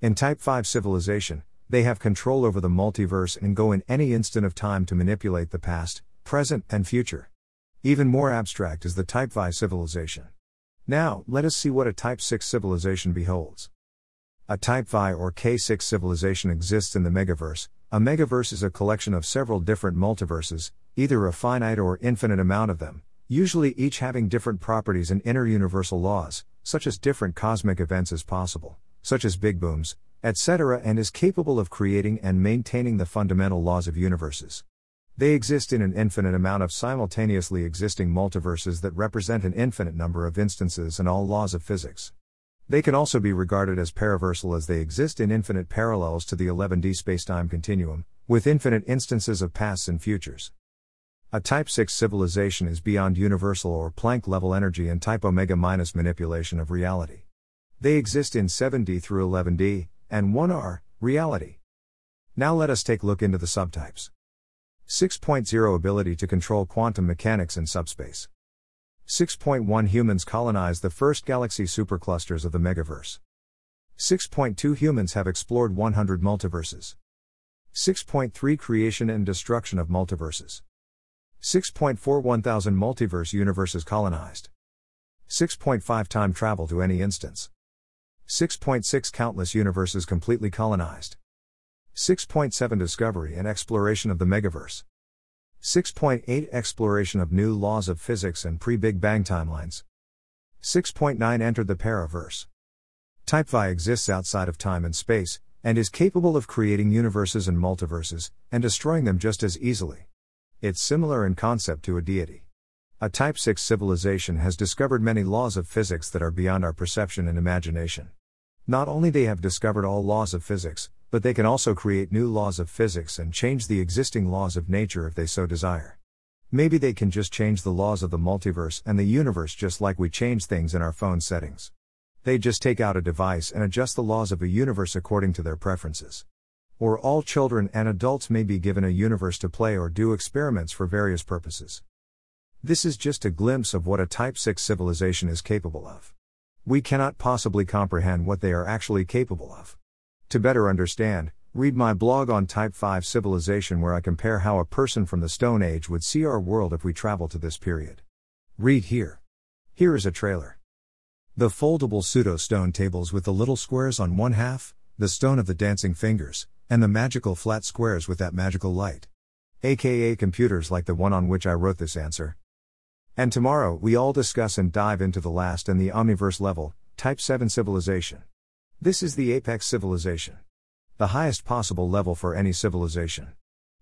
In Type 5 civilization, they have control over the multiverse and go in any instant of time to manipulate the past, present, and future. Even more abstract is the Type 5 civilization. Now, let us see what a Type 6 civilization beholds. A Type V or K6 civilization exists in the megaverse. A megaverse is a collection of several different multiverses, either a finite or infinite amount of them, usually each having different properties and interuniversal laws, such as different cosmic events as possible, such as big booms, etc., and is capable of creating and maintaining the fundamental laws of universes. They exist in an infinite amount of simultaneously existing multiverses that represent an infinite number of instances and all laws of physics. They can also be regarded as paraversal as they exist in infinite parallels to the 11D spacetime continuum, with infinite instances of pasts and futures. A Type 6 civilization is beyond universal or Planck level energy and type omega minus manipulation of reality. They exist in 7D through 11D, and 1R, reality. Now let us take a look into the subtypes. 6.0 Ability to control quantum mechanics in subspace. 6.1 Humans colonize the first galaxy superclusters of the megaverse. 6.2 Humans have explored 100 multiverses. 6.3 Creation and destruction of multiverses. 6.4 1000 multiverse universes colonized. 6.5 Time travel to any instance. 6.6 Countless universes completely colonized. 6.7 Discovery and exploration of the megaverse. 6.8 Exploration of new laws of physics and pre Big Bang timelines. 6.9 Entered the Paraverse. Type V exists outside of time and space, and is capable of creating universes and multiverses, and destroying them just as easily. It's similar in concept to a deity. A Type 6 civilization has discovered many laws of physics that are beyond our perception and imagination. Not only they have discovered all laws of physics, but they can also create new laws of physics and change the existing laws of nature if they so desire. Maybe they can just change the laws of the multiverse and the universe just like we change things in our phone settings. They just take out a device and adjust the laws of a universe according to their preferences. Or all children and adults may be given a universe to play or do experiments for various purposes. This is just a glimpse of what a Type 6 civilization is capable of. We cannot possibly comprehend what they are actually capable of. To better understand, read my blog on Type 5 civilization where I compare how a person from the Stone Age would see our world if we travel to this period. Read here. Here is a trailer. The foldable pseudo stone tables with the little squares on one half, the stone of the dancing fingers, and the magical flat squares with that magical light. AKA computers like the one on which I wrote this answer. And tomorrow, we all discuss and dive into the last and the omniverse level, Type 7 civilization. This is the apex civilization. The highest possible level for any civilization.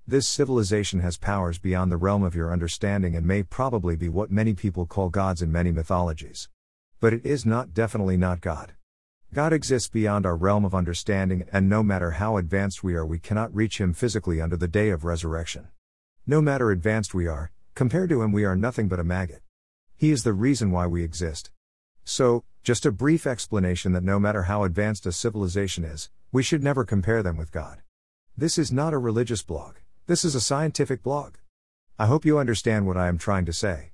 This civilization has powers beyond the realm of your understanding and may probably be what many people call gods in many mythologies. But it is not definitely not God. God exists beyond our realm of understanding, and no matter how advanced we are, we cannot reach Him physically under the day of resurrection. No matter advanced we are, Compared to him, we are nothing but a maggot. He is the reason why we exist. So, just a brief explanation that no matter how advanced a civilization is, we should never compare them with God. This is not a religious blog, this is a scientific blog. I hope you understand what I am trying to say.